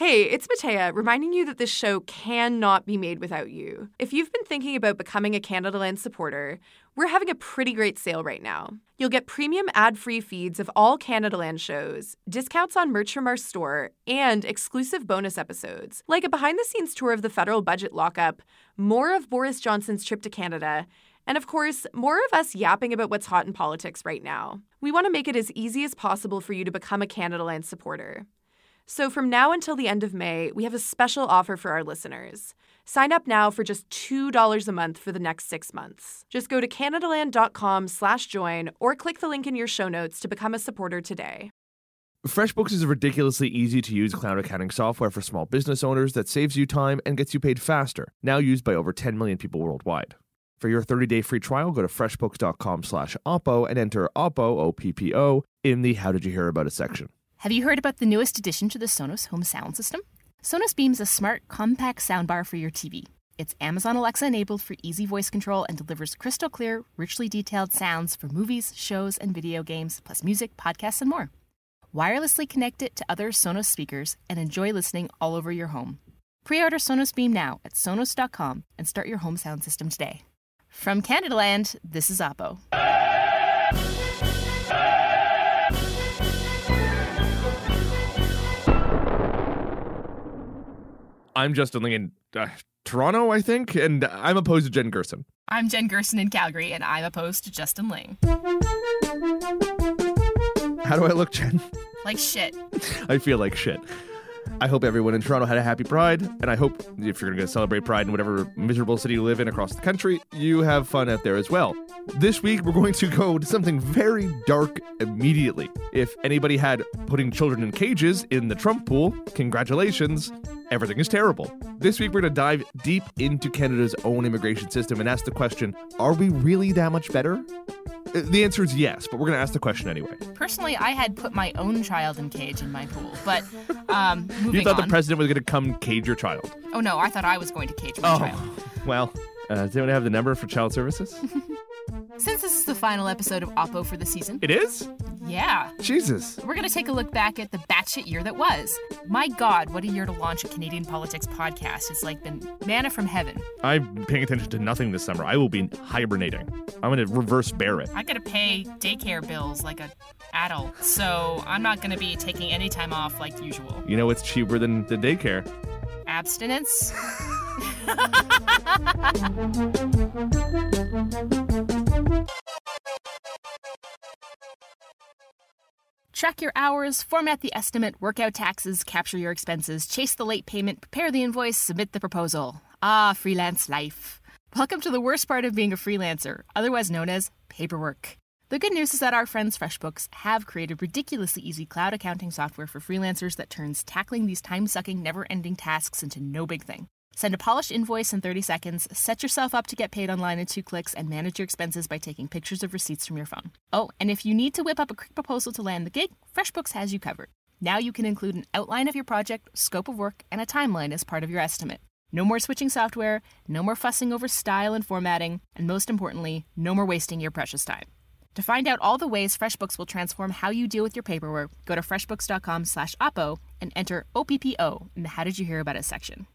Hey, it's Matea, reminding you that this show cannot be made without you. If you've been thinking about becoming a Canadaland supporter, we're having a pretty great sale right now. You'll get premium ad free feeds of all Canadaland shows, discounts on merch from our store, and exclusive bonus episodes, like a behind the scenes tour of the federal budget lockup, more of Boris Johnson's trip to Canada, and of course, more of us yapping about what's hot in politics right now. We want to make it as easy as possible for you to become a Canadaland supporter. So, from now until the end of May, we have a special offer for our listeners. Sign up now for just $2 a month for the next six months. Just go to CanadaLand.com slash join or click the link in your show notes to become a supporter today. FreshBooks is a ridiculously easy to use cloud accounting software for small business owners that saves you time and gets you paid faster, now used by over 10 million people worldwide. For your 30-day free trial, go to freshbooks.com slash OPPO and enter OPPO, O-P-P-O, in the How Did You Hear About It section. Have you heard about the newest addition to the Sonos home sound system? Sonos Beam's is a smart, compact soundbar for your TV. It's Amazon Alexa enabled for easy voice control and delivers crystal clear, richly detailed sounds for movies, shows, and video games, plus music, podcasts, and more. Wirelessly connect it to other Sonos speakers and enjoy listening all over your home. Pre order Sonos Beam now at Sonos.com and start your home sound system today. From Canadaland, this is Oppo. I'm Justin Ling in uh, Toronto, I think, and I'm opposed to Jen Gerson. I'm Jen Gerson in Calgary, and I'm opposed to Justin Ling. How do I look, Jen? Like shit. I feel like shit. I hope everyone in Toronto had a happy Pride, and I hope if you're going to celebrate Pride in whatever miserable city you live in across the country, you have fun out there as well. This week, we're going to go to something very dark immediately. If anybody had putting children in cages in the Trump pool, congratulations, everything is terrible. This week, we're going to dive deep into Canada's own immigration system and ask the question are we really that much better? Uh, The answer is yes, but we're going to ask the question anyway. Personally, I had put my own child in cage in my pool, but um, moving You thought on. the president was going to come cage your child. oh no, I thought I was going to cage my child. well. Uh, does anyone have the number for child services? Since this is the final episode of Oppo for the season, it is? yeah, Jesus. we're going to take a look back at the batshit year that was. My God, what a year to launch a Canadian politics podcast. It's like been manna from heaven. I'm paying attention to nothing this summer. I will be hibernating. I'm going to reverse bear it. I got to pay daycare bills like a adult, so I'm not going to be taking any time off like usual. You know what's cheaper than the daycare? Abstinence? Track your hours, format the estimate, work out taxes, capture your expenses, chase the late payment, prepare the invoice, submit the proposal. Ah, freelance life. Welcome to the worst part of being a freelancer, otherwise known as paperwork. The good news is that our friends FreshBooks have created ridiculously easy cloud accounting software for freelancers that turns tackling these time sucking, never ending tasks into no big thing. Send a polished invoice in 30 seconds, set yourself up to get paid online in two clicks, and manage your expenses by taking pictures of receipts from your phone. Oh, and if you need to whip up a quick proposal to land the gig, FreshBooks has you covered. Now you can include an outline of your project, scope of work, and a timeline as part of your estimate. No more switching software, no more fussing over style and formatting, and most importantly, no more wasting your precious time. To find out all the ways FreshBooks will transform how you deal with your paperwork, go to freshbooks.com slash oppo and enter OPPO in the How Did You Hear About It section.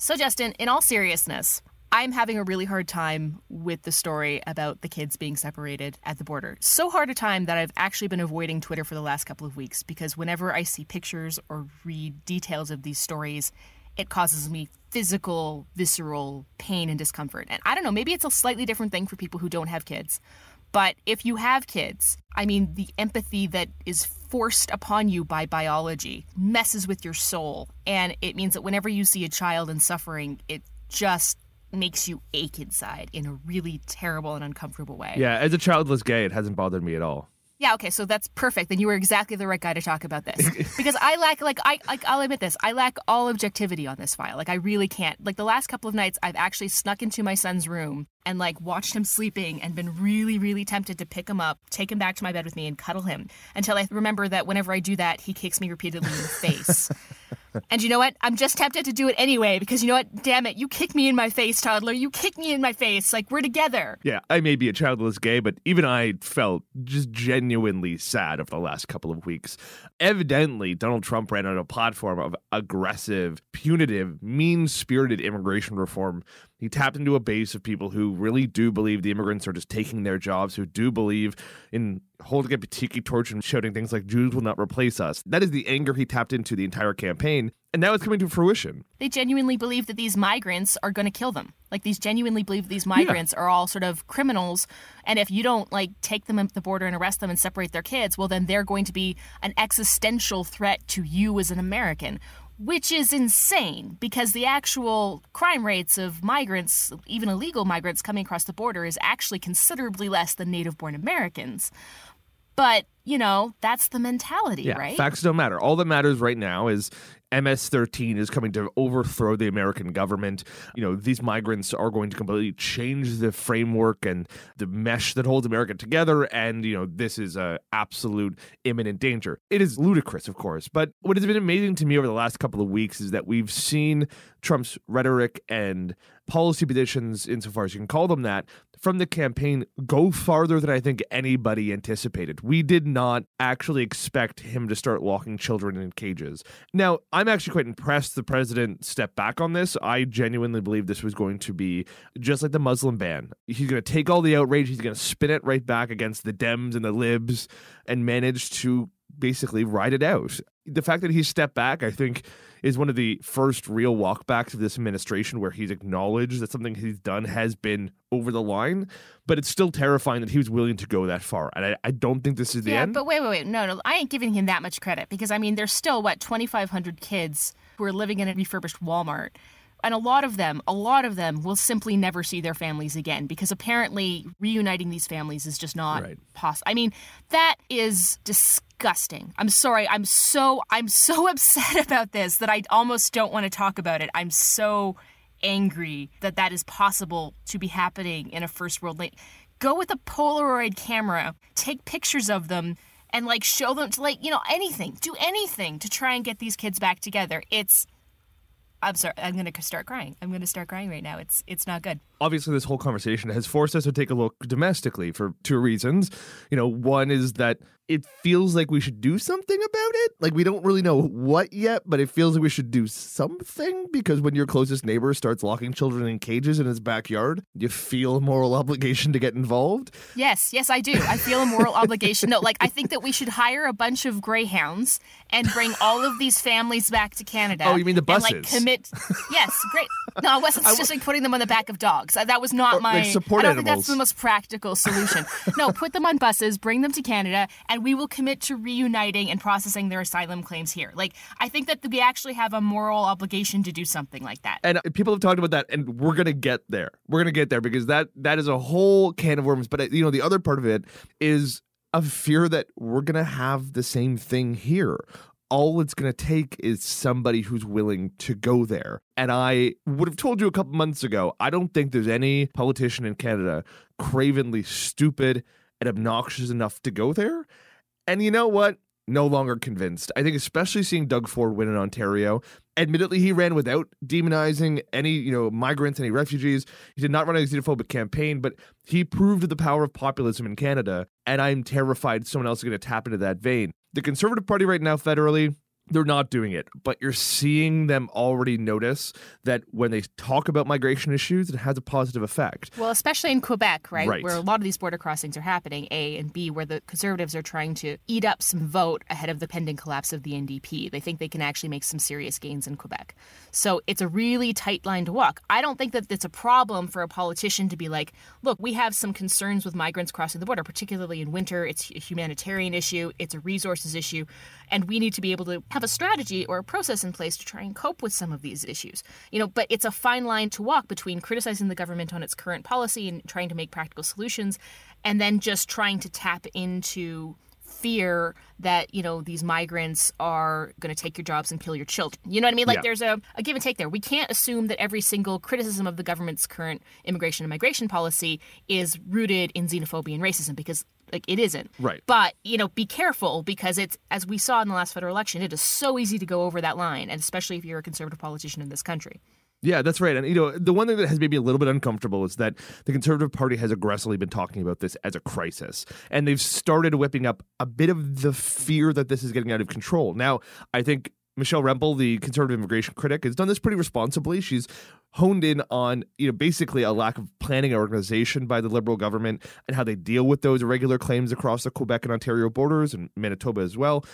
So, Justin, in all seriousness, I'm having a really hard time with the story about the kids being separated at the border. So hard a time that I've actually been avoiding Twitter for the last couple of weeks because whenever I see pictures or read details of these stories, it causes me physical, visceral pain and discomfort. And I don't know, maybe it's a slightly different thing for people who don't have kids. But if you have kids, I mean, the empathy that is forced upon you by biology messes with your soul. And it means that whenever you see a child in suffering, it just makes you ache inside in a really terrible and uncomfortable way. Yeah, as a childless gay, it hasn't bothered me at all. Yeah, okay, so that's perfect. Then you were exactly the right guy to talk about this. because I lack like I like I'll admit this. I lack all objectivity on this file. Like I really can't. Like the last couple of nights I've actually snuck into my son's room and like watched him sleeping and been really really tempted to pick him up, take him back to my bed with me and cuddle him until I remember that whenever I do that, he kicks me repeatedly in the face. and you know what? I'm just tempted to do it anyway because you know what? Damn it. You kick me in my face, toddler. You kick me in my face. Like, we're together. Yeah, I may be a childless gay, but even I felt just genuinely sad over the last couple of weeks. Evidently, Donald Trump ran on a platform of aggressive, punitive, mean spirited immigration reform he tapped into a base of people who really do believe the immigrants are just taking their jobs, who do believe in holding up a tiki torch and shouting things like Jews will not replace us. That is the anger he tapped into the entire campaign, and now it's coming to fruition. They genuinely believe that these migrants are going to kill them. Like these genuinely believe these migrants yeah. are all sort of criminals, and if you don't like take them at the border and arrest them and separate their kids, well then they're going to be an existential threat to you as an American which is insane because the actual crime rates of migrants, even illegal migrants coming across the border, is actually considerably less than native born Americans. But, you know, that's the mentality, yeah, right? Facts don't matter. All that matters right now is MS 13 is coming to overthrow the American government. You know, these migrants are going to completely change the framework and the mesh that holds America together. And, you know, this is a absolute imminent danger. It is ludicrous, of course. But what has been amazing to me over the last couple of weeks is that we've seen Trump's rhetoric and policy positions, insofar as you can call them that, from the campaign go farther than I think anybody anticipated. We did not actually expect him to start locking children in cages. Now, I'm actually quite impressed the president stepped back on this. I genuinely believe this was going to be just like the Muslim ban. He's going to take all the outrage, he's going to spin it right back against the Dems and the Libs and manage to basically ride it out. The fact that he stepped back, I think, is one of the first real walkbacks of this administration where he's acknowledged that something he's done has been over the line. But it's still terrifying that he was willing to go that far. And I, I don't think this is the yeah, end. but wait, wait, wait. No, no. I ain't giving him that much credit because, I mean, there's still, what, 2,500 kids who are living in a refurbished Walmart and a lot of them, a lot of them will simply never see their families again because apparently reuniting these families is just not right. possible. I mean, that is disgusting. I'm sorry. I'm so I'm so upset about this that I almost don't want to talk about it. I'm so angry that that is possible to be happening in a first world land. Go with a Polaroid camera, take pictures of them and like show them to like, you know, anything. Do anything to try and get these kids back together. It's I'm sorry. I'm going to start crying. I'm going to start crying right now. It's it's not good. Obviously, this whole conversation has forced us to take a look domestically for two reasons. You know, one is that it feels like we should do something about it. Like we don't really know what yet, but it feels like we should do something because when your closest neighbor starts locking children in cages in his backyard, you feel a moral obligation to get involved. Yes, yes, I do. I feel a moral obligation. No, like I think that we should hire a bunch of greyhounds and bring all of these families back to Canada. Oh, you mean the buses? And, like commit. yes, great. No, I wasn't just like putting them on the back of dogs. Uh, that was not my. Like support I don't animals. think that's the most practical solution. no, put them on buses, bring them to Canada, and we will commit to reuniting and processing their asylum claims here. Like, I think that we actually have a moral obligation to do something like that. And uh, people have talked about that, and we're gonna get there. We're gonna get there because that that is a whole can of worms. But uh, you know, the other part of it is a fear that we're gonna have the same thing here all it's going to take is somebody who's willing to go there. And I would have told you a couple months ago, I don't think there's any politician in Canada cravenly stupid and obnoxious enough to go there. And you know what? No longer convinced. I think especially seeing Doug Ford win in Ontario. Admittedly, he ran without demonizing any, you know, migrants, any refugees. He did not run a xenophobic campaign, but he proved the power of populism in Canada. And I'm terrified someone else is going to tap into that vein. The Conservative Party right now, federally, they're not doing it, but you're seeing them already notice that when they talk about migration issues, it has a positive effect. Well, especially in Quebec, right? right? Where a lot of these border crossings are happening, A, and B, where the Conservatives are trying to eat up some vote ahead of the pending collapse of the NDP. They think they can actually make some serious gains in Quebec. So it's a really tight line to walk. I don't think that it's a problem for a politician to be like, look, we have some concerns with migrants crossing the border, particularly in winter. It's a humanitarian issue, it's a resources issue, and we need to be able to have a strategy or a process in place to try and cope with some of these issues. You know, but it's a fine line to walk between criticizing the government on its current policy and trying to make practical solutions and then just trying to tap into fear that you know these migrants are going to take your jobs and kill your children you know what i mean like yeah. there's a, a give and take there we can't assume that every single criticism of the government's current immigration and migration policy is rooted in xenophobia and racism because Like it isn't. Right. But, you know, be careful because it's, as we saw in the last federal election, it is so easy to go over that line, and especially if you're a conservative politician in this country. Yeah, that's right. And you know, the one thing that has made me a little bit uncomfortable is that the Conservative Party has aggressively been talking about this as a crisis. And they've started whipping up a bit of the fear that this is getting out of control. Now, I think Michelle Rempel, the conservative immigration critic, has done this pretty responsibly. She's honed in on, you know, basically a lack of planning and organization by the Liberal government and how they deal with those irregular claims across the Quebec and Ontario borders and Manitoba as well.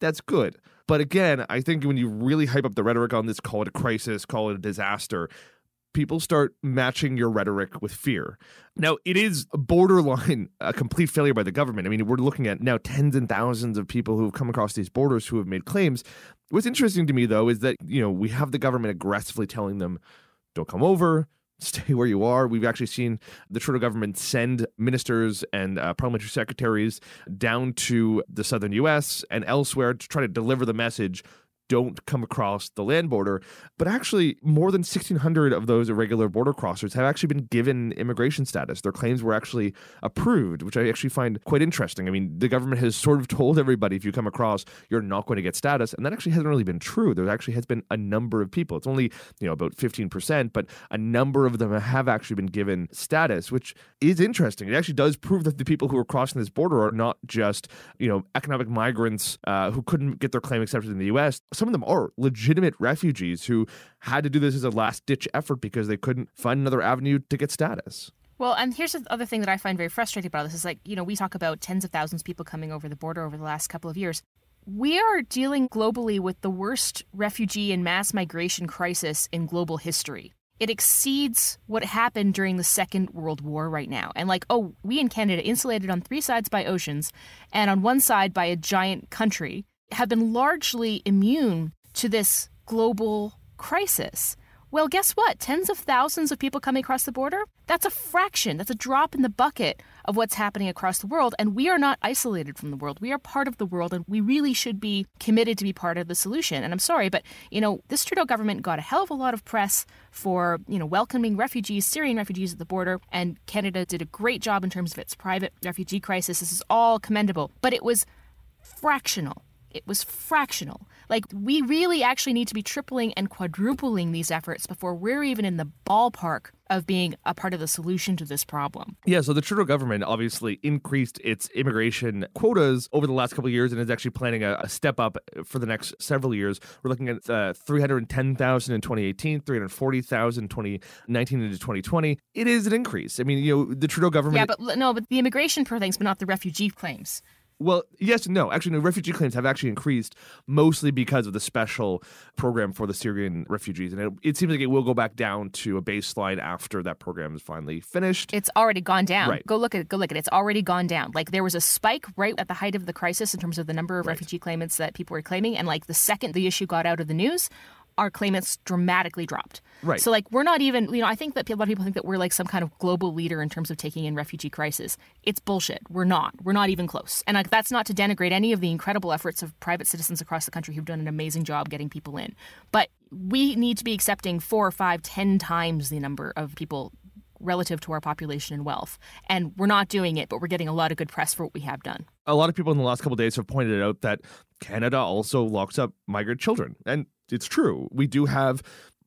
That's good. But again, I think when you really hype up the rhetoric on this, call it a crisis, call it a disaster, people start matching your rhetoric with fear. Now, it is borderline a complete failure by the government. I mean, we're looking at now tens and thousands of people who have come across these borders who have made claims. What's interesting to me, though, is that, you know, we have the government aggressively telling them, don't come over, stay where you are. We've actually seen the Trudeau government send ministers and uh, parliamentary secretaries down to the southern U.S. and elsewhere to try to deliver the message don't come across the land border. But actually, more than 1,600 of those irregular border crossers have actually been given immigration status. Their claims were actually approved, which I actually find quite interesting. I mean, the government has sort of told everybody if you come across, you're not going to get status. And that actually hasn't really been true. There actually has been a number of people. It's only, you know, about 15%, but a number of them have actually been given status, which is interesting. It actually does prove that the people who are crossing this border are not just, you know, economic migrants uh, who couldn't get their claim accepted in the U.S some of them are legitimate refugees who had to do this as a last ditch effort because they couldn't find another avenue to get status. Well, and here's the other thing that I find very frustrating about this is like, you know, we talk about tens of thousands of people coming over the border over the last couple of years. We are dealing globally with the worst refugee and mass migration crisis in global history. It exceeds what happened during the Second World War right now. And like, oh, we in Canada, insulated on three sides by oceans and on one side by a giant country, have been largely immune to this global crisis. Well, guess what? Tens of thousands of people coming across the border? That's a fraction, that's a drop in the bucket of what's happening across the world. And we are not isolated from the world. We are part of the world, and we really should be committed to be part of the solution. And I'm sorry, but, you know, this Trudeau government got a hell of a lot of press for, you know, welcoming refugees, Syrian refugees at the border. And Canada did a great job in terms of its private refugee crisis. This is all commendable. But it was fractional it was fractional. Like, we really actually need to be tripling and quadrupling these efforts before we're even in the ballpark of being a part of the solution to this problem. Yeah, so the Trudeau government obviously increased its immigration quotas over the last couple of years and is actually planning a, a step up for the next several years. We're looking at uh, 310,000 in 2018, 340,000 in 2019 into 2020. It is an increase. I mean, you know, the Trudeau government. Yeah, but no, but the immigration per things, but not the refugee claims. Well, yes and no. Actually, no, refugee claims have actually increased mostly because of the special program for the Syrian refugees. And it, it, seems like it will go back down to a baseline after that program is finally finished. It's already gone down. Right. Go look at it. Go look at it. It's already gone down. Like there was a spike right at the height of the crisis in terms of the number of right. refugee claimants that people were claiming. And like the second the issue got out of the news, our claimants dramatically dropped. Right. So like we're not even, you know, I think that a lot of people think that we're like some kind of global leader in terms of taking in refugee crisis. It's bullshit. We're not. We're not even close. And like that's not to denigrate any of the incredible efforts of private citizens across the country who've done an amazing job getting people in. But we need to be accepting four or five, ten times the number of people relative to our population and wealth. And we're not doing it, but we're getting a lot of good press for what we have done. A lot of people in the last couple days have pointed out that Canada also locks up migrant children. And it's true. We do have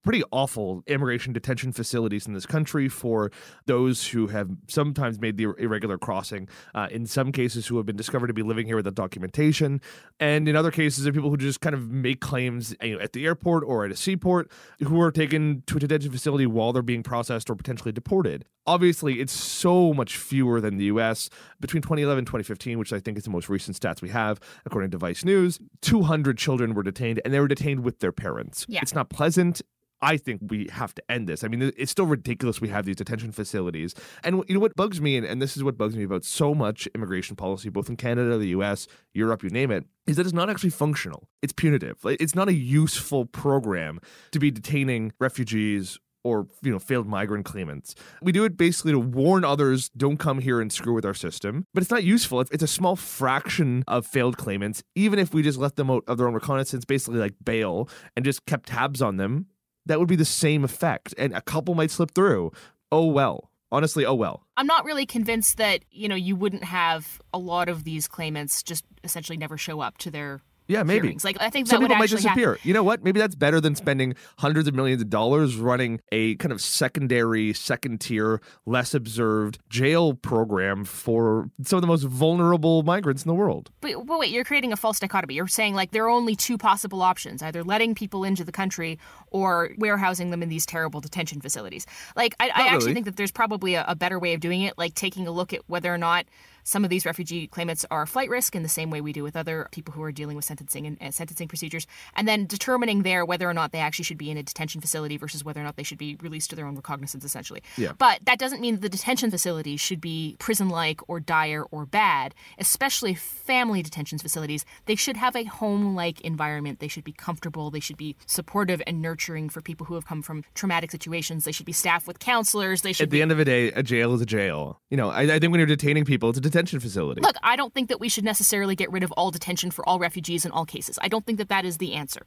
pretty awful immigration detention facilities in this country for those who have sometimes made the irregular crossing. Uh, in some cases, who have been discovered to be living here without documentation, and in other cases, of people who just kind of make claims you know, at the airport or at a seaport who are taken to a detention facility while they're being processed or potentially deported. Obviously, it's so much fewer than the U.S. Between 2011 and 2015, which I think is the most recent stats we have, according to Vice News, 200 children were detained, and they were detained with their parents. Yeah. It's not pleasant. I think we have to end this. I mean, it's still ridiculous we have these detention facilities. And you know what bugs me, and, and this is what bugs me about so much immigration policy, both in Canada, the US, Europe, you name it, is that it's not actually functional. It's punitive. It's not a useful program to be detaining refugees or you know failed migrant claimants. We do it basically to warn others don't come here and screw with our system, but it's not useful. It's a small fraction of failed claimants. Even if we just let them out of their own recognizance, basically like bail, and just kept tabs on them, that would be the same effect. And a couple might slip through. Oh well. honestly, oh well. I'm not really convinced that, you know, you wouldn't have a lot of these claimants just essentially never show up to their Yeah, maybe. hearings. Like I think Some people might actually happen. disappear. You know what? Maybe that's better than spending hundreds of millions of dollars running a kind of secondary, second tier, less observed jail program for some of the most vulnerable migrants in the world. But, but wait, you're creating a false dichotomy. You're saying like there are only two possible options: either letting people into the country or warehousing them in these terrible detention facilities. Like I, I actually really. think that there's probably a, a better way of doing it, like taking a look at whether or not some of these refugee claimants are flight risk in the same way we do with other people who are dealing with sentencing and, and sentencing procedures, and then determining there whether or not they actually should be in a detention facility versus whether or not they should be released to their own recognizance, essentially. Yeah. But that doesn't mean that the detention facilities should be prison like or dire or bad, especially family detention facilities. They should have a home like environment. They should be comfortable. They should be supportive and nurturing for people who have come from traumatic situations. They should be staffed with counselors. They should At the end of the day, a jail is a jail. You know, I, I think when you're detaining people, it's a detention facility. Look, I don't think that we should necessarily get rid of all detention for all refugees in all cases. I don't think that that is the answer.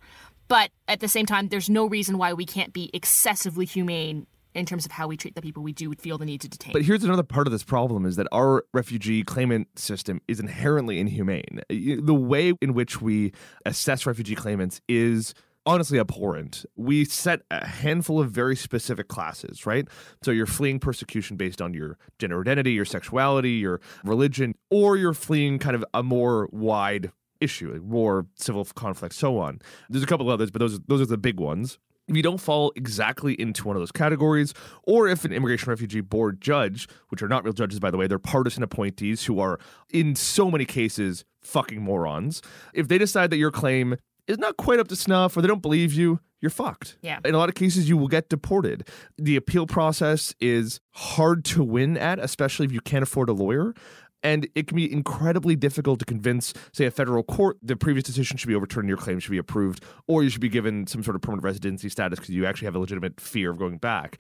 But at the same time, there's no reason why we can't be excessively humane in terms of how we treat the people we do feel the need to detain. But here's another part of this problem is that our refugee claimant system is inherently inhumane. The way in which we assess refugee claimants is honestly abhorrent. We set a handful of very specific classes, right? So you're fleeing persecution based on your gender identity, your sexuality, your religion, or you're fleeing kind of a more wide issue, like war, civil conflict, so on. There's a couple others, but those those are the big ones if you don't fall exactly into one of those categories, or if an immigration refugee board judge, which are not real judges, by the way, they're partisan appointees who are, in so many cases, fucking morons, if they decide that your claim is not quite up to snuff or they don't believe you, you're fucked. Yeah. In a lot of cases, you will get deported. The appeal process is hard to win at, especially if you can't afford a lawyer. And it can be incredibly difficult to convince, say, a federal court the previous decision should be overturned, your claim should be approved, or you should be given some sort of permanent residency status because you actually have a legitimate fear of going back.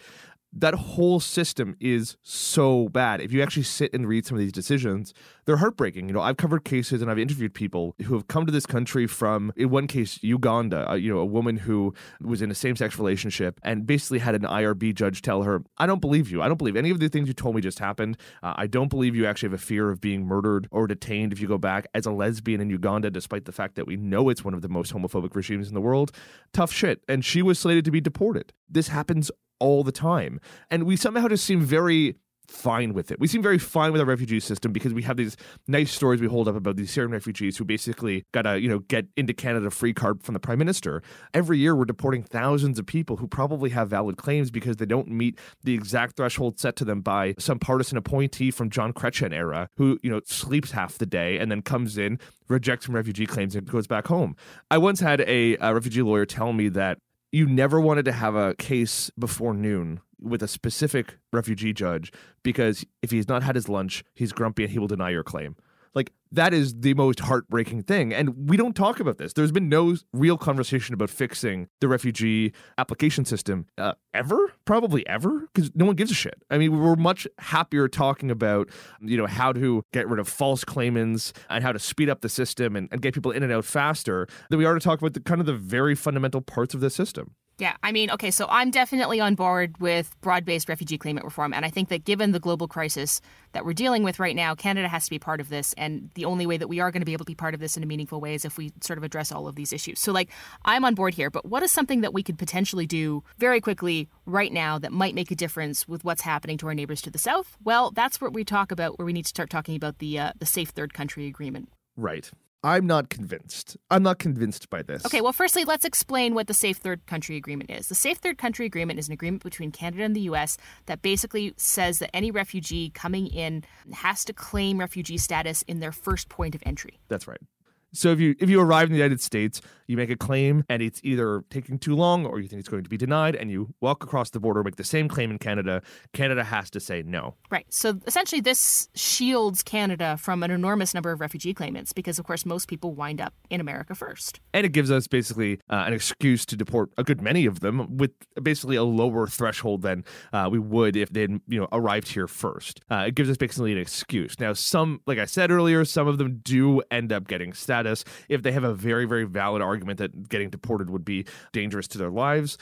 That whole system is so bad. If you actually sit and read some of these decisions, they're heartbreaking. You know, I've covered cases and I've interviewed people who have come to this country from, in one case, Uganda. Uh, you know, a woman who was in a same-sex relationship and basically had an IRB judge tell her, "I don't believe you. I don't believe any of the things you told me just happened. Uh, I don't believe you actually have a fear of being murdered or detained if you go back as a lesbian in Uganda, despite the fact that we know it's one of the most homophobic regimes in the world. Tough shit." And she was slated to be deported. This happens all the time. And we somehow just seem very fine with it. We seem very fine with our refugee system because we have these nice stories we hold up about these Syrian refugees who basically got a, you know, get into Canada free card from the prime minister. Every year we're deporting thousands of people who probably have valid claims because they don't meet the exact threshold set to them by some partisan appointee from Jean Chrétien era who, you know, sleeps half the day and then comes in, rejects some refugee claims and goes back home. I once had a, a refugee lawyer tell me that you never wanted to have a case before noon with a specific refugee judge because if he's not had his lunch, he's grumpy and he will deny your claim. That is the most heartbreaking thing. And we don't talk about this. There's been no real conversation about fixing the refugee application system uh, ever, probably ever, because no one gives a shit. I mean, we're much happier talking about, you know, how to get rid of false claimants and how to speed up the system and, and get people in and out faster than we are to talk about the kind of the very fundamental parts of the system. Yeah, I mean, okay, so I'm definitely on board with broad based refugee claimant reform. And I think that given the global crisis that we're dealing with right now, Canada has to be part of this. And the only way that we are going to be able to be part of this in a meaningful way is if we sort of address all of these issues. So, like, I'm on board here, but what is something that we could potentially do very quickly right now that might make a difference with what's happening to our neighbors to the south? Well, that's what we talk about, where we need to start talking about the, uh, the Safe Third Country Agreement. Right. I'm not convinced. I'm not convinced by this. Okay, well, firstly, let's explain what the Safe Third Country Agreement is. The Safe Third Country Agreement is an agreement between Canada and the U.S. that basically says that any refugee coming in has to claim refugee status in their first point of entry. That's right. So if you if you arrive in the United States, you make a claim and it's either taking too long or you think it's going to be denied and you walk across the border make the same claim in Canada, Canada has to say no. Right. So essentially, this shields Canada from an enormous number of refugee claimants because, of course, most people wind up in America first. And it gives us basically uh, an excuse to deport a good many of them with basically a lower threshold than uh, we would if they'd you know arrived here first. Uh, it gives us basically an excuse. Now, some, like I said earlier, some of them do end up getting status if they have a very very valid argument that getting deported would be dangerous to their lives.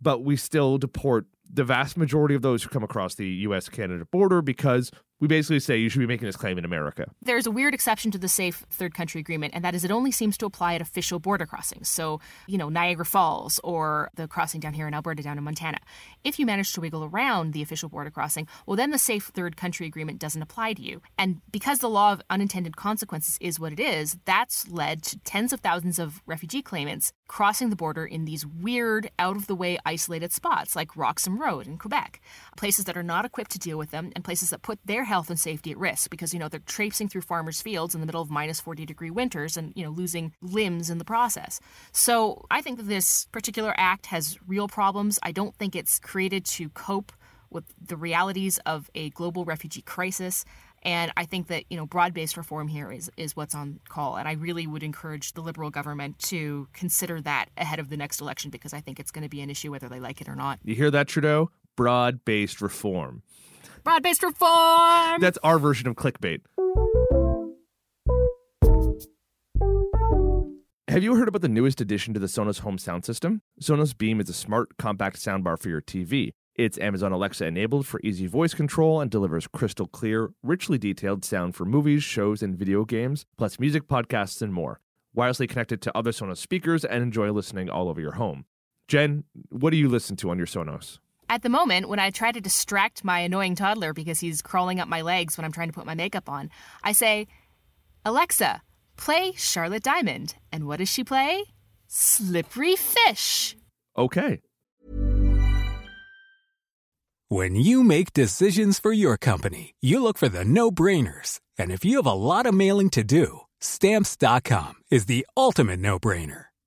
but we still deport the vast majority of those who come across the US Canada border because we basically say you should be making this claim in America. There's a weird exception to the safe third country agreement, and that is it only seems to apply at official border crossings. So, you know, Niagara Falls or the crossing down here in Alberta, down in Montana. If you manage to wiggle around the official border crossing, well, then the safe third country agreement doesn't apply to you. And because the law of unintended consequences is what it is, that's led to tens of thousands of refugee claimants crossing the border in these weird, out of the way, isolated spots like Roxham Road in Quebec, places that are not equipped to deal with them and places that put their health and safety at risk because, you know, they're traipsing through farmers' fields in the middle of minus 40 degree winters and, you know, losing limbs in the process. So I think that this particular act has real problems. I don't think it's created to cope with the realities of a global refugee crisis. And I think that, you know, broad-based reform here is is what's on call. And I really would encourage the Liberal government to consider that ahead of the next election because I think it's going to be an issue whether they like it or not. You hear that, Trudeau? Broad based reform. Broad based reform. That's our version of clickbait. Have you heard about the newest addition to the Sonos home sound system? Sonos Beam is a smart, compact soundbar for your TV. It's Amazon Alexa enabled for easy voice control and delivers crystal clear, richly detailed sound for movies, shows, and video games, plus music, podcasts, and more. Wirelessly connected to other Sonos speakers and enjoy listening all over your home. Jen, what do you listen to on your Sonos? At the moment, when I try to distract my annoying toddler because he's crawling up my legs when I'm trying to put my makeup on, I say, Alexa, play Charlotte Diamond. And what does she play? Slippery Fish. Okay. When you make decisions for your company, you look for the no brainers. And if you have a lot of mailing to do, stamps.com is the ultimate no brainer.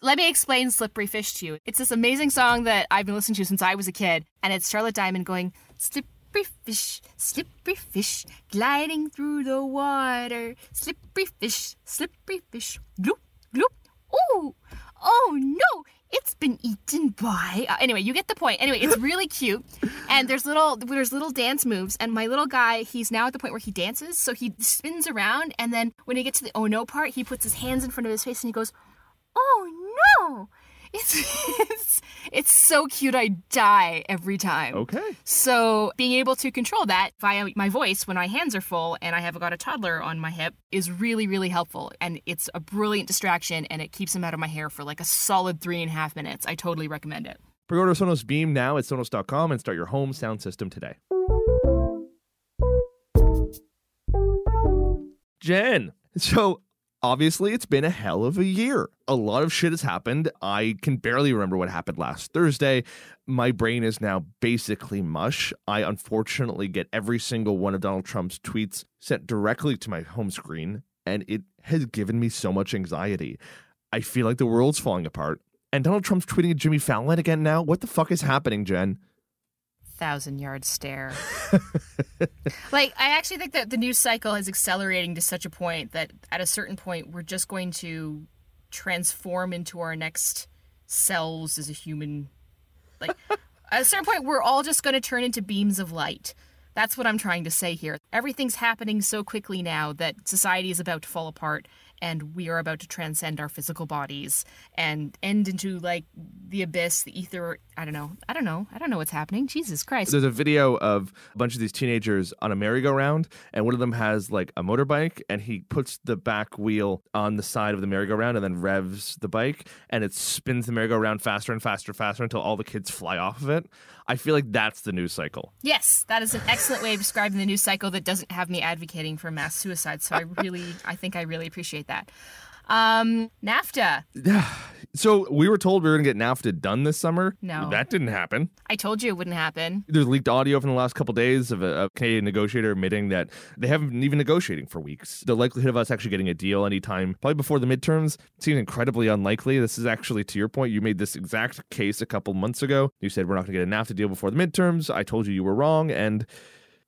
Let me explain Slippery Fish to you. It's this amazing song that I've been listening to since I was a kid, and it's Charlotte Diamond going, Slippery fish, slippery fish, gliding through the water. Slippery fish, slippery fish, gloop, gloop. Ooh, oh no, it's been eaten by. Uh, anyway, you get the point. Anyway, it's really cute, and there's little there's little dance moves. And my little guy, he's now at the point where he dances, so he spins around, and then when he gets to the oh no part, he puts his hands in front of his face and he goes, oh no. It's, it's it's so cute. I die every time. Okay. So being able to control that via my voice when my hands are full and I have got a toddler on my hip is really really helpful. And it's a brilliant distraction and it keeps him out of my hair for like a solid three and a half minutes. I totally recommend it. Pre-order Sonos Beam now at Sonos.com and start your home sound system today. Jen, so obviously it's been a hell of a year. A lot of shit has happened. I can barely remember what happened last Thursday. My brain is now basically mush. I unfortunately get every single one of Donald Trump's tweets sent directly to my home screen, and it has given me so much anxiety. I feel like the world's falling apart. And Donald Trump's tweeting at Jimmy Fallon again now. What the fuck is happening, Jen? Thousand yard stare. like, I actually think that the news cycle is accelerating to such a point that at a certain point, we're just going to transform into our next selves as a human. Like, at a certain point, we're all just going to turn into beams of light. That's what I'm trying to say here. Everything's happening so quickly now that society is about to fall apart. And we are about to transcend our physical bodies and end into like the abyss, the ether. I don't know. I don't know. I don't know what's happening. Jesus Christ. There's a video of a bunch of these teenagers on a merry-go-round, and one of them has like a motorbike, and he puts the back wheel on the side of the merry-go-round and then revs the bike, and it spins the merry-go-round faster and faster and faster until all the kids fly off of it. I feel like that's the news cycle. Yes, that is an excellent way of describing the news cycle that doesn't have me advocating for mass suicide. So I really, I think I really appreciate that. Um, NAFTA. So we were told we were going to get NAFTA done this summer. No. That didn't happen. I told you it wouldn't happen. There's leaked audio from the last couple days of a, a Canadian negotiator admitting that they haven't been even negotiating for weeks. The likelihood of us actually getting a deal anytime, probably before the midterms, seems incredibly unlikely. This is actually, to your point, you made this exact case a couple months ago. You said we're not going to get a NAFTA deal before the midterms. I told you you were wrong, and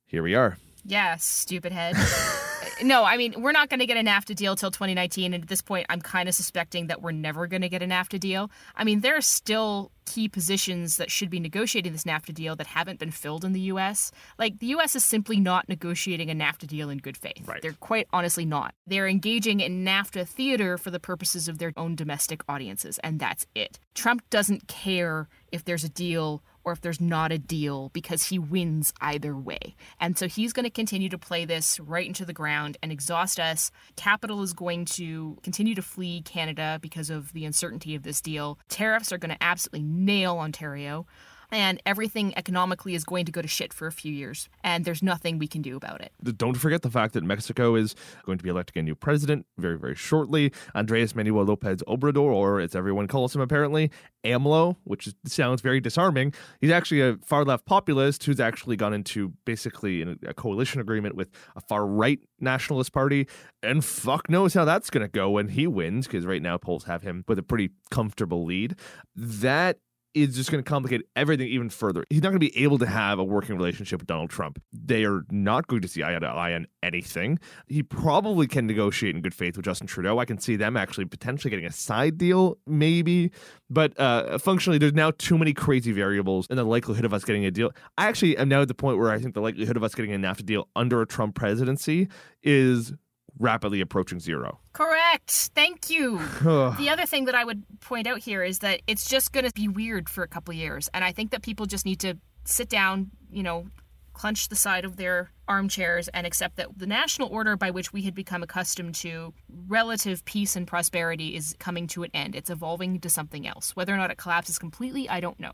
here we are. Yeah, stupid head. no, I mean, we're not going to get a NAFTA deal till 2019. And at this point, I'm kind of suspecting that we're never going to get a NAFTA deal. I mean, there are still key positions that should be negotiating this NAFTA deal that haven't been filled in the U.S. Like, the U.S. is simply not negotiating a NAFTA deal in good faith. Right. They're quite honestly not. They're engaging in NAFTA theater for the purposes of their own domestic audiences, and that's it. Trump doesn't care if there's a deal or if there's not a deal because he wins either way. And so he's going to continue to play this right into the ground and exhaust us. Capital is going to continue to flee Canada because of the uncertainty of this deal. Tariffs are going to absolutely nail Ontario. And everything economically is going to go to shit for a few years. And there's nothing we can do about it. Don't forget the fact that Mexico is going to be electing a new president very, very shortly. Andres Manuel Lopez Obrador, or as everyone calls him apparently, AMLO, which sounds very disarming. He's actually a far left populist who's actually gone into basically a coalition agreement with a far right nationalist party. And fuck knows how that's going to go when he wins, because right now polls have him with a pretty comfortable lead. That is just going to complicate everything even further. He's not going to be able to have a working relationship with Donald Trump. They are not going to see eye to eye on anything. He probably can negotiate in good faith with Justin Trudeau. I can see them actually potentially getting a side deal, maybe. But uh, functionally, there's now too many crazy variables and the likelihood of us getting a deal. I actually am now at the point where I think the likelihood of us getting a NAFTA deal under a Trump presidency is rapidly approaching zero. Correct. Thank you. the other thing that I would point out here is that it's just going to be weird for a couple years. And I think that people just need to sit down, you know, clench the side of their armchairs and accept that the national order by which we had become accustomed to relative peace and prosperity is coming to an end. It's evolving to something else. Whether or not it collapses completely, I don't know.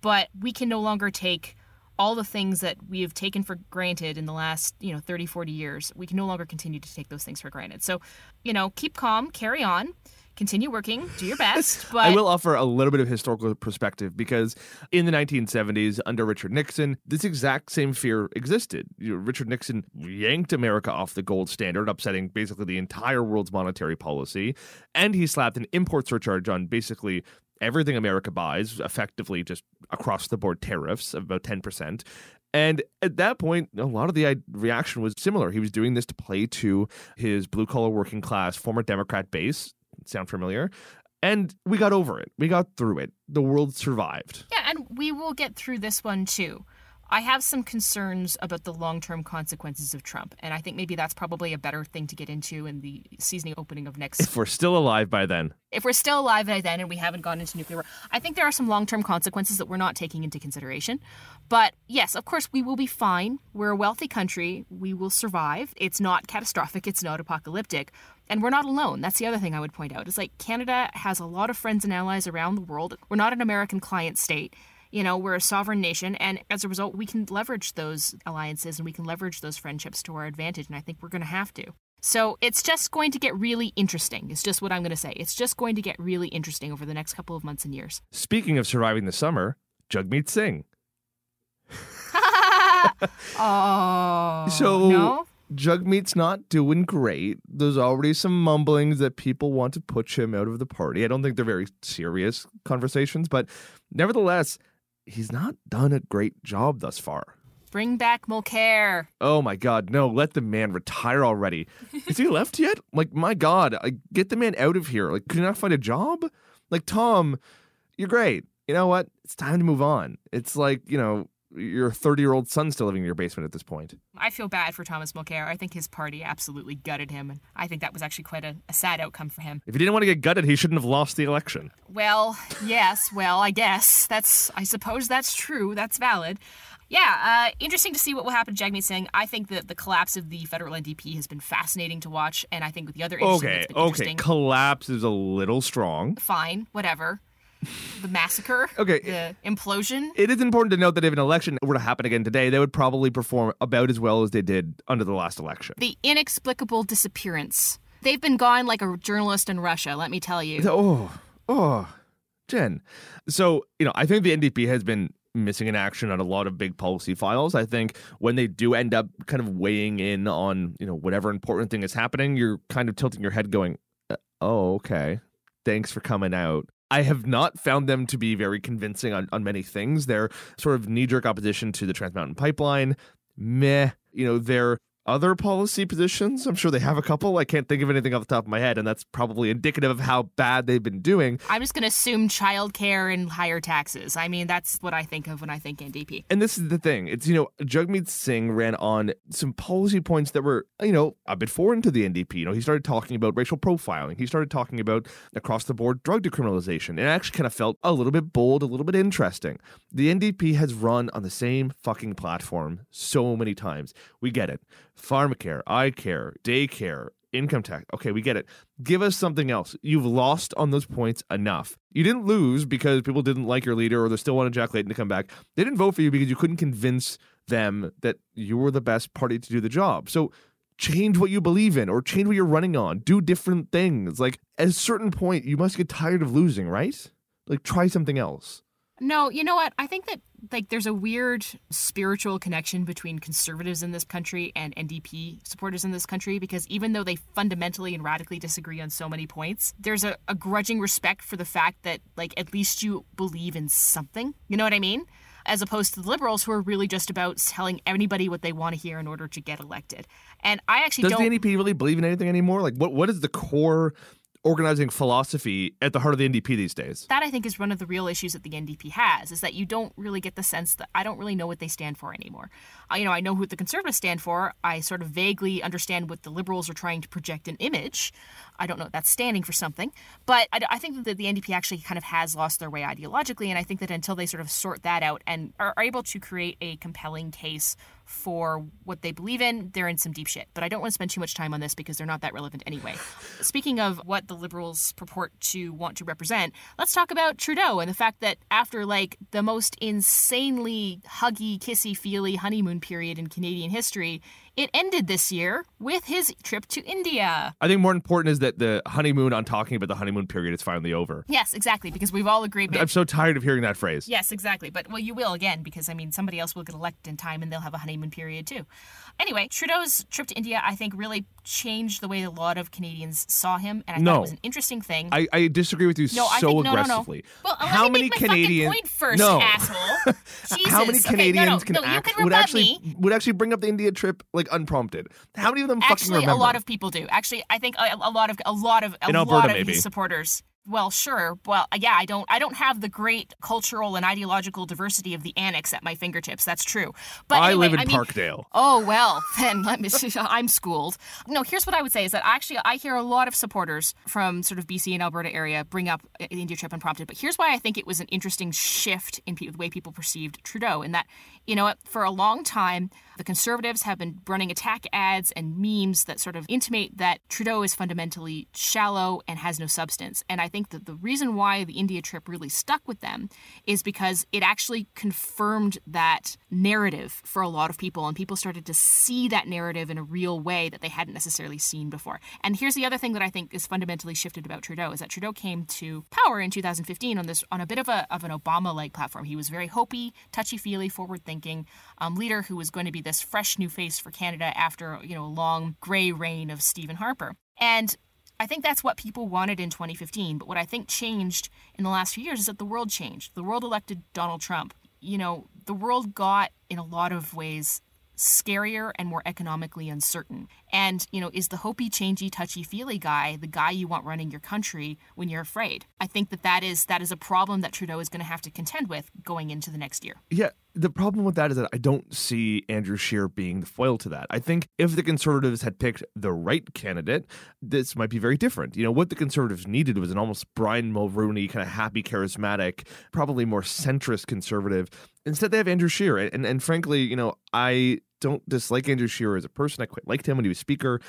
But we can no longer take all the things that we have taken for granted in the last, you know, 30, 40 years. We can no longer continue to take those things for granted. So, you know, keep calm, carry on continue working, do your best. But I will offer a little bit of historical perspective because in the 1970s, under Richard Nixon, this exact same fear existed. You know, Richard Nixon yanked America off the gold standard, upsetting basically the entire world's monetary policy, and he slapped an import surcharge on basically everything America buys, effectively just across the board tariffs of about 10%. And at that point, a lot of the reaction was similar. He was doing this to play to his blue collar working class former Democrat base. Sound familiar? And we got over it. We got through it. The world survived. Yeah, and we will get through this one too. I have some concerns about the long term consequences of Trump, and I think maybe that's probably a better thing to get into in the seasoning opening of next. If we're still alive by then. If we're still alive by then and we haven't gone into nuclear war, I think there are some long term consequences that we're not taking into consideration. But yes, of course, we will be fine. We're a wealthy country. We will survive. It's not catastrophic, it's not apocalyptic. And we're not alone. That's the other thing I would point out. It's like Canada has a lot of friends and allies around the world. We're not an American client state you know, we're a sovereign nation, and as a result, we can leverage those alliances and we can leverage those friendships to our advantage, and I think we're going to have to. So it's just going to get really interesting. It's just what I'm going to say. It's just going to get really interesting over the next couple of months and years. Speaking of surviving the summer, Jagmeet Singh. oh. So no? Jagmeet's not doing great. There's already some mumblings that people want to push him out of the party. I don't think they're very serious conversations, but nevertheless, he's not done a great job thus far. Bring back Mulcair. Oh my God, no! Let the man retire already. Is he left yet? Like my God, I, get the man out of here. Like, could you not find a job? Like Tom, you're great. You know what? It's time to move on. It's like you know, your 30 year old son still living in your basement at this point. I feel bad for Thomas Mulcair. I think his party absolutely gutted him, and I think that was actually quite a, a sad outcome for him. If he didn't want to get gutted, he shouldn't have lost the election. Well, yes, well, I guess that's. I suppose that's true. That's valid. Yeah, uh, interesting to see what will happen to Jagmeet Singh. I think that the collapse of the federal NDP has been fascinating to watch, and I think with the other Okay, okay. Collapse is a little strong. fine, whatever. The massacre. Okay. The implosion. It is important to note that if an election were to happen again today, they would probably perform about as well as they did under the last election. The inexplicable disappearance. They've been gone like a journalist in Russia, let me tell you. Oh, oh, Jen. So, you know, I think the NDP has been missing in action on a lot of big policy files. I think when they do end up kind of weighing in on, you know, whatever important thing is happening, you're kind of tilting your head going, uh, oh, okay. Thanks for coming out. I have not found them to be very convincing on, on many things. Their sort of knee jerk opposition to the Trans Mountain Pipeline, meh. You know, their other policy positions, I'm sure they have a couple. I can't think of anything off the top of my head, and that's probably indicative of how bad they've been doing. I'm just going to assume childcare and higher taxes. I mean, that's what I think of when I think NDP. And this is the thing. It's, you know, Jagmeet Singh ran on some policy points that were, you know, a bit foreign to the NDP. You know, he started talking about racial profiling. He started talking about across the board drug decriminalization. And it actually kind of felt a little bit bold, a little bit interesting. The NDP has run on the same fucking platform so many times. We get it. Pharmacare, eye care, daycare, income tax. Okay, we get it. Give us something else. You've lost on those points enough. You didn't lose because people didn't like your leader or they still wanted Jack Layton to come back. They didn't vote for you because you couldn't convince them that you were the best party to do the job. So change what you believe in or change what you're running on. Do different things. Like at a certain point, you must get tired of losing, right? Like try something else. No, you know what? I think that like there's a weird spiritual connection between conservatives in this country and NDP supporters in this country because even though they fundamentally and radically disagree on so many points, there's a, a grudging respect for the fact that like at least you believe in something. You know what I mean? As opposed to the liberals who are really just about telling anybody what they want to hear in order to get elected. And I actually Does don't the NDP really believe in anything anymore? Like what what is the core organizing philosophy at the heart of the NDP these days? that I think is one of the real issues that the NDP has is that you don't really get the sense that I don't really know what they stand for anymore. Uh, you know, I know who the conservatives stand for. I sort of vaguely understand what the liberals are trying to project an image. I don't know if that's standing for something, but I, I think that the NDP actually kind of has lost their way ideologically, and I think that until they sort of sort that out and are able to create a compelling case for what they believe in, they're in some deep shit. But I don't want to spend too much time on this because they're not that relevant anyway. Speaking of what the Liberals purport to want to represent, let's talk about Trudeau and the fact that after like the most insanely huggy, kissy, feely honeymoon period in Canadian history, it ended this year with his trip to India. I think more important is that the honeymoon on talking about the honeymoon period is finally over. Yes, exactly, because we've all agreed. I'm so tired of hearing that phrase. Yes, exactly. But well, you will again because I mean somebody else will get elected in time and they'll have a honeymoon period too. Anyway, Trudeau's trip to India, I think, really changed the way a lot of Canadians saw him, and I thought it was an interesting thing. I, I disagree with you no, I so think no, no, no. aggressively. Well, How many Canadians? first, no. asshole. How many Okay, Canadians no, no, can no, act, can would actually me. would actually bring up the India trip like unprompted? How many of them fucking Actually, remember? a lot of people do. Actually, I think a, a lot of a lot of a In lot Alberta, of maybe. his supporters. Well, sure. Well, uh, yeah, I don't. I don't have the great cultural and ideological diversity of the annex at my fingertips. That's true. But I anyway, live in I mean, Parkdale. Oh well, then let me. I'm schooled. No, here's what I would say is that actually I hear a lot of supporters from sort of BC and Alberta area bring up the India trip unprompted. But here's why I think it was an interesting shift in pe- the way people perceived Trudeau, in that you know for a long time the Conservatives have been running attack ads and memes that sort of intimate that Trudeau is fundamentally shallow and has no substance. And I think that the reason why the India trip really stuck with them is because it actually confirmed that narrative for a lot of people, and people started to see that narrative in a real way that they hadn't necessarily seen before. And here's the other thing that I think is fundamentally shifted about Trudeau is that Trudeau came to power in 2015 on this on a bit of a of an Obama-like platform. He was very hopey, touchy-feely, forward-thinking um, leader who was going to be this fresh new face for Canada after you know a long gray reign of Stephen Harper. And I think that's what people wanted in 2015. But what I think changed in the last few years is that the world changed. The world elected Donald Trump. You know, the world got, in a lot of ways, scarier and more economically uncertain. And, you know, is the hopey, changey, touchy-feely guy the guy you want running your country when you're afraid? I think that that is that is a problem that Trudeau is going to have to contend with going into the next year. Yeah, the problem with that is that I don't see Andrew Scheer being the foil to that. I think if the Conservatives had picked the right candidate, this might be very different. You know, what the Conservatives needed was an almost Brian Mulroney kind of happy, charismatic, probably more centrist conservative. Instead, they have Andrew Scheer. And, and frankly, you know, I don't dislike Andrew Scheer as a person. I quite liked him when he was Speaker.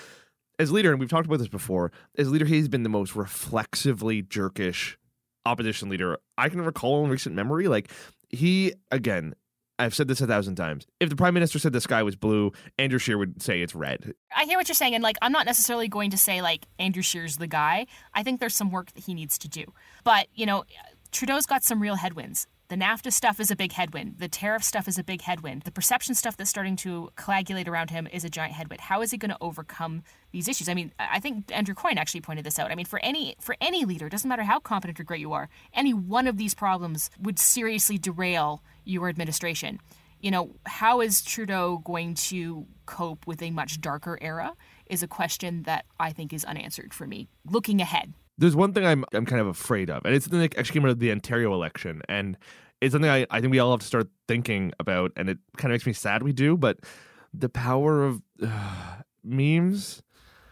As leader, and we've talked about this before, as leader, he's been the most reflexively jerkish opposition leader I can recall in recent memory. Like, he, again, I've said this a thousand times. If the prime minister said the sky was blue, Andrew Scheer would say it's red. I hear what you're saying, and like I'm not necessarily going to say like Andrew Scheer's the guy. I think there's some work that he needs to do. But you know, Trudeau's got some real headwinds. The NAFTA stuff is a big headwind. The tariff stuff is a big headwind. The perception stuff that's starting to coagulate around him is a giant headwind. How is he going to overcome these issues? I mean, I think Andrew Coyne actually pointed this out. I mean, for any for any leader, doesn't matter how competent or great you are, any one of these problems would seriously derail your administration. You know, how is Trudeau going to cope with a much darker era is a question that I think is unanswered for me looking ahead. There's one thing I'm I'm kind of afraid of, and it's something that actually came out of the Ontario election, and it's something I, I think we all have to start thinking about, and it kind of makes me sad we do, but the power of uh, memes.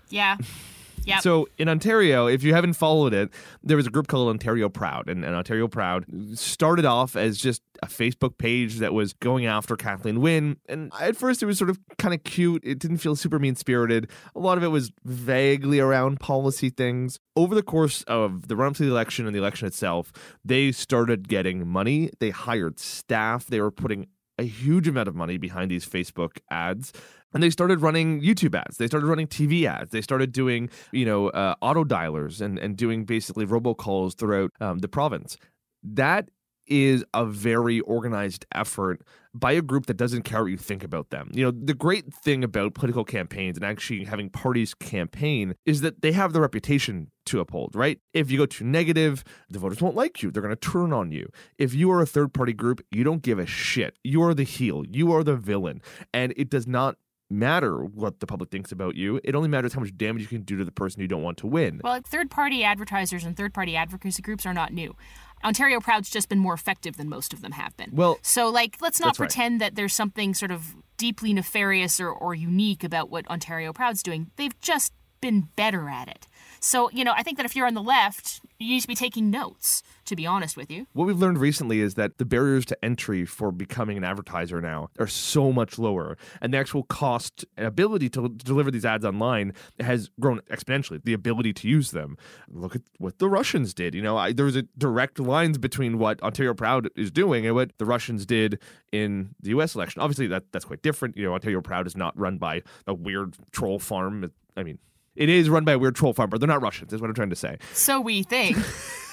Yeah. Yeah. So in Ontario, if you haven't followed it, there was a group called Ontario Proud, and, and, Ontario Proud started off as just a Facebook page that was going after Kathleen Wynne. And at first, it was sort of kind of cute. It didn't feel super mean spirited. A lot of it was vaguely around policy things. Over the course of the run up to the election and the election itself, they started getting money. They hired staff. They were putting a huge amount of money behind these Facebook ads and they started running YouTube ads. They started running TV ads. They started doing, you know, uh, auto dialers and, and doing basically robocalls throughout um, the province. That is a very organized effort by a group that doesn't care what you think about them. You know, the great thing about political campaigns and actually having parties campaign is that they have the reputation to uphold, right? If you go too negative, the voters won't like you. They're going to turn on you. If you are a third party group, you don't give a shit. You are the heel. You are the villain. And it does not matter what the public thinks about you. It only matters how much damage you can do to the person you don't want to win. Well, third party advertisers and third party advocacy groups are not new. Ontario Proud's just been more effective than most of them have been. Well, so like let's not pretend right. that there's something sort of deeply nefarious or, or unique about what Ontario Proud's doing. They've just been better at it. So, you know, I think that if you're on the left, you need to be taking notes, to be honest with you. What we've learned recently is that the barriers to entry for becoming an advertiser now are so much lower. And the actual cost and ability to deliver these ads online has grown exponentially, the ability to use them. Look at what the Russians did. You know, I, there was a direct lines between what Ontario Proud is doing and what the Russians did in the US election. Obviously, that that's quite different. You know, Ontario Proud is not run by a weird troll farm. I mean, it is run by a weird troll farm, but they're not Russians, is what I'm trying to say. So we think.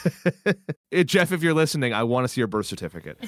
it, Jeff, if you're listening, I want to see your birth certificate.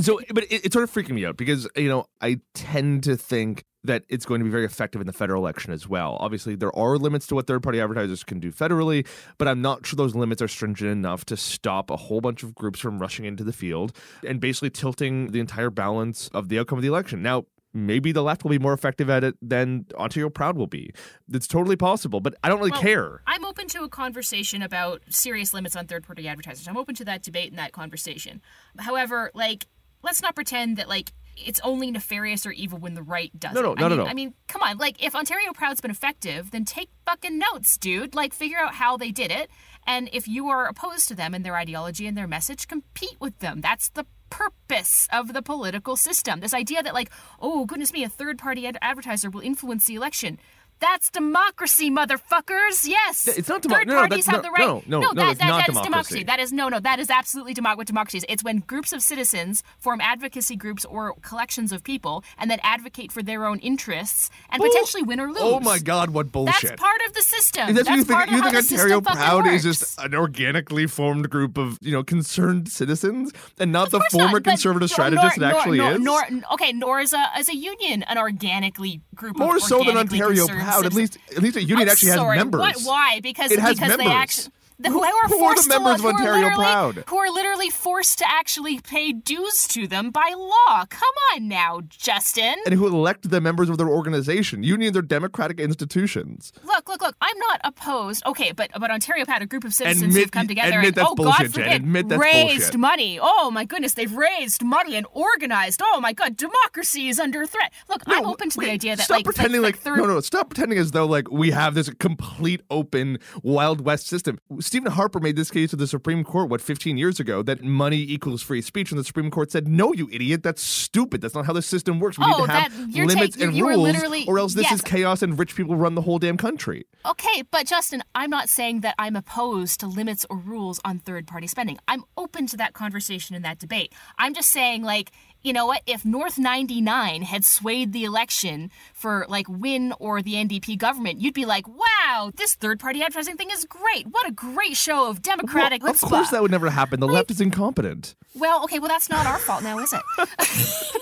so, but it, it's sort of freaking me out because, you know, I tend to think that it's going to be very effective in the federal election as well. Obviously, there are limits to what third party advertisers can do federally, but I'm not sure those limits are stringent enough to stop a whole bunch of groups from rushing into the field and basically tilting the entire balance of the outcome of the election. Now, maybe the left will be more effective at it than Ontario Proud will be. It's totally possible, but I don't really well, care. I'm open to a conversation about serious limits on third party advertisers. I'm open to that debate and that conversation. However, like, let's not pretend that, like, it's only nefarious or evil when the right does no, no, it. No, I mean, no, no. I mean, come on. Like, if Ontario Proud's been effective, then take fucking notes, dude. Like, figure out how they did it. And if you are opposed to them and their ideology and their message, compete with them. That's the purpose of the political system. This idea that, like, oh, goodness me, a third party ad- advertiser will influence the election. That's democracy, motherfuckers. Yes. It's not democracy. Third no, parties no, have the right. No, no, no, no, that, that, not that is democracy. democracy. That is no, no. That is absolutely demo- what democracy is. It's when groups of citizens form advocacy groups or collections of people and then advocate for their own interests and Bull- potentially win or lose. Oh my God, what bullshit! That's part of the system. Is that That's you think, you of think Ontario Proud is just an organically formed group of you know concerned citizens and not the former not, conservative strategist nor, it actually nor, is? Nor, okay, nor is a as a union an organically group More of so than Ontario Proud. At least, at least a union I'm actually sorry, has members. What, why? Because It has because they actually who are Who are forced the members to, of Ontario literally- Proud? Who are literally forced to actually pay dues to them by law. Come on now, Justin. And who elect the members of their organization. Unions are democratic institutions. Look, look, look. I'm not opposed. Okay, but but Ontario Proud, a group of citizens Admit- who've come together admit and that's oh bullshit, God forbid, Admit that's raised bullshit. money. Oh my goodness, they've raised money and organized. Oh my God, democracy is under threat. Look, I'm open to wait, the idea that stop like pretending like, like, third no no stop pretending as though like we have this complete open wild west system. Stephen Harper made this case to the Supreme Court what 15 years ago that money equals free speech and the Supreme Court said no you idiot that's stupid that's not how the system works. We Oh, need to have that- limits ta- you- and you were rules or else this yes. is chaos and rich people run the whole damn country. Okay, but Justin, I'm not saying that I'm opposed to limits or rules on third party spending. I'm open to that conversation and that debate. I'm just saying, like, you know what? If North 99 had swayed the election for, like, Wynne or the NDP government, you'd be like, wow, this third party advertising thing is great. What a great show of democratic Well, of chutzpah." course that would never happen. The left is incompetent. Well, okay, well, that's not our fault now, is it?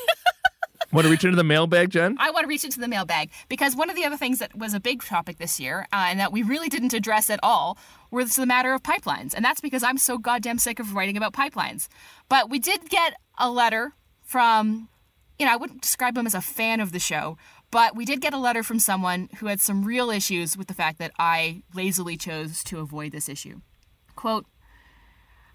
Want to reach into the mailbag, Jen? I want to reach into the mailbag because one of the other things that was a big topic this year uh, and that we really didn't address at all was the matter of pipelines. And that's because I'm so goddamn sick of writing about pipelines. But we did get a letter from, you know, I wouldn't describe him as a fan of the show, but we did get a letter from someone who had some real issues with the fact that I lazily chose to avoid this issue. Quote,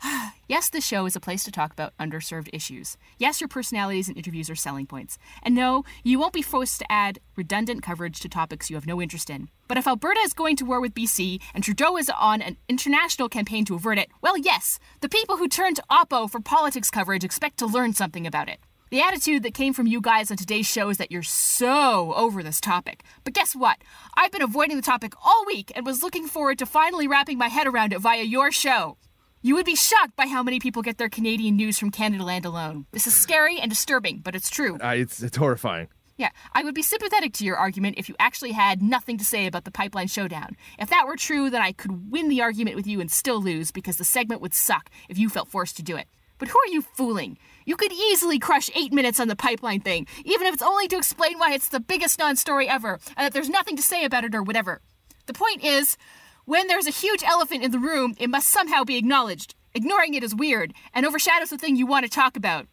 Yes, this show is a place to talk about underserved issues. Yes, your personalities and interviews are selling points. And no, you won't be forced to add redundant coverage to topics you have no interest in. But if Alberta is going to war with BC and Trudeau is on an international campaign to avert it, well, yes, the people who turn to Oppo for politics coverage expect to learn something about it. The attitude that came from you guys on today's show is that you're so over this topic. But guess what? I've been avoiding the topic all week and was looking forward to finally wrapping my head around it via your show. You would be shocked by how many people get their Canadian news from Canadaland alone. This is scary and disturbing, but it's true. Uh, it's it's horrifying. Yeah, I would be sympathetic to your argument if you actually had nothing to say about the pipeline showdown. If that were true, then I could win the argument with you and still lose because the segment would suck if you felt forced to do it. But who are you fooling? You could easily crush eight minutes on the pipeline thing, even if it's only to explain why it's the biggest non story ever and that there's nothing to say about it or whatever. The point is, when there's a huge elephant in the room, it must somehow be acknowledged. Ignoring it is weird and overshadows the thing you want to talk about.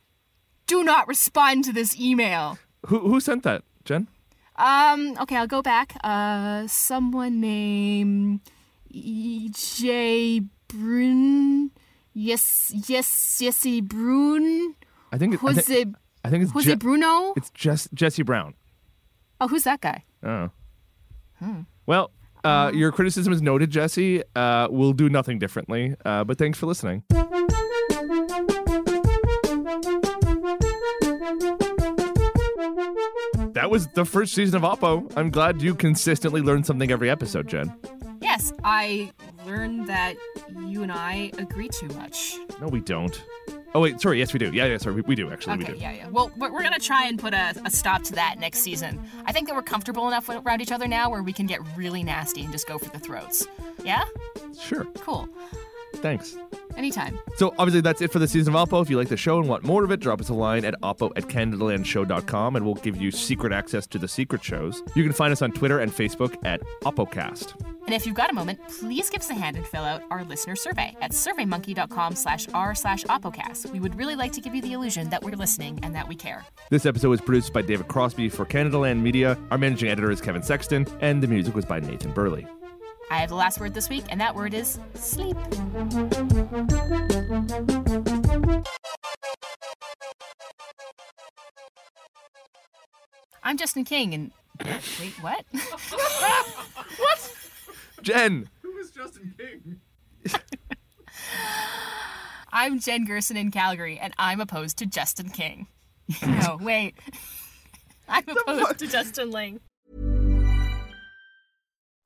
Do not respond to this email. Who who sent that, Jen? Um, okay, I'll go back. Uh, someone named E.J. Brun. Yes, yes, Jesse Brun. I think it, I, Jose, think, I think it's Jose Je- Bruno. it's Jess, Jesse Brown. Oh, who's that guy? Oh. Hmm. Well, uh, your criticism is noted, Jesse. Uh, we'll do nothing differently. Uh, but thanks for listening. That was the first season of Oppo. I'm glad you consistently learn something every episode, Jen. Yes, I learned that you and I agree too much. No, we don't. Oh wait, sorry. Yes, we do. Yeah, yeah. Sorry, we, we do actually. we Okay, do. yeah, yeah. Well, we're, we're gonna try and put a, a stop to that next season. I think that we're comfortable enough around each other now where we can get really nasty and just go for the throats. Yeah? Sure. Cool. Thanks. Anytime. So obviously that's it for the season of Oppo. If you like the show and want more of it, drop us a line at oppo at canadalandshow.com and we'll give you secret access to the secret shows. You can find us on Twitter and Facebook at OppoCast. And if you've got a moment, please give us a hand and fill out our listener survey at surveymonkey.com slash r slash opocast. We would really like to give you the illusion that we're listening and that we care. This episode was produced by David Crosby for Canadaland Media. Our managing editor is Kevin Sexton, and the music was by Nathan Burley. I have the last word this week, and that word is sleep. I'm Justin King, and wait, what? What? Jen! Who is Justin King? I'm Jen Gerson in Calgary, and I'm opposed to Justin King. no, wait. I'm opposed to Justin Ling.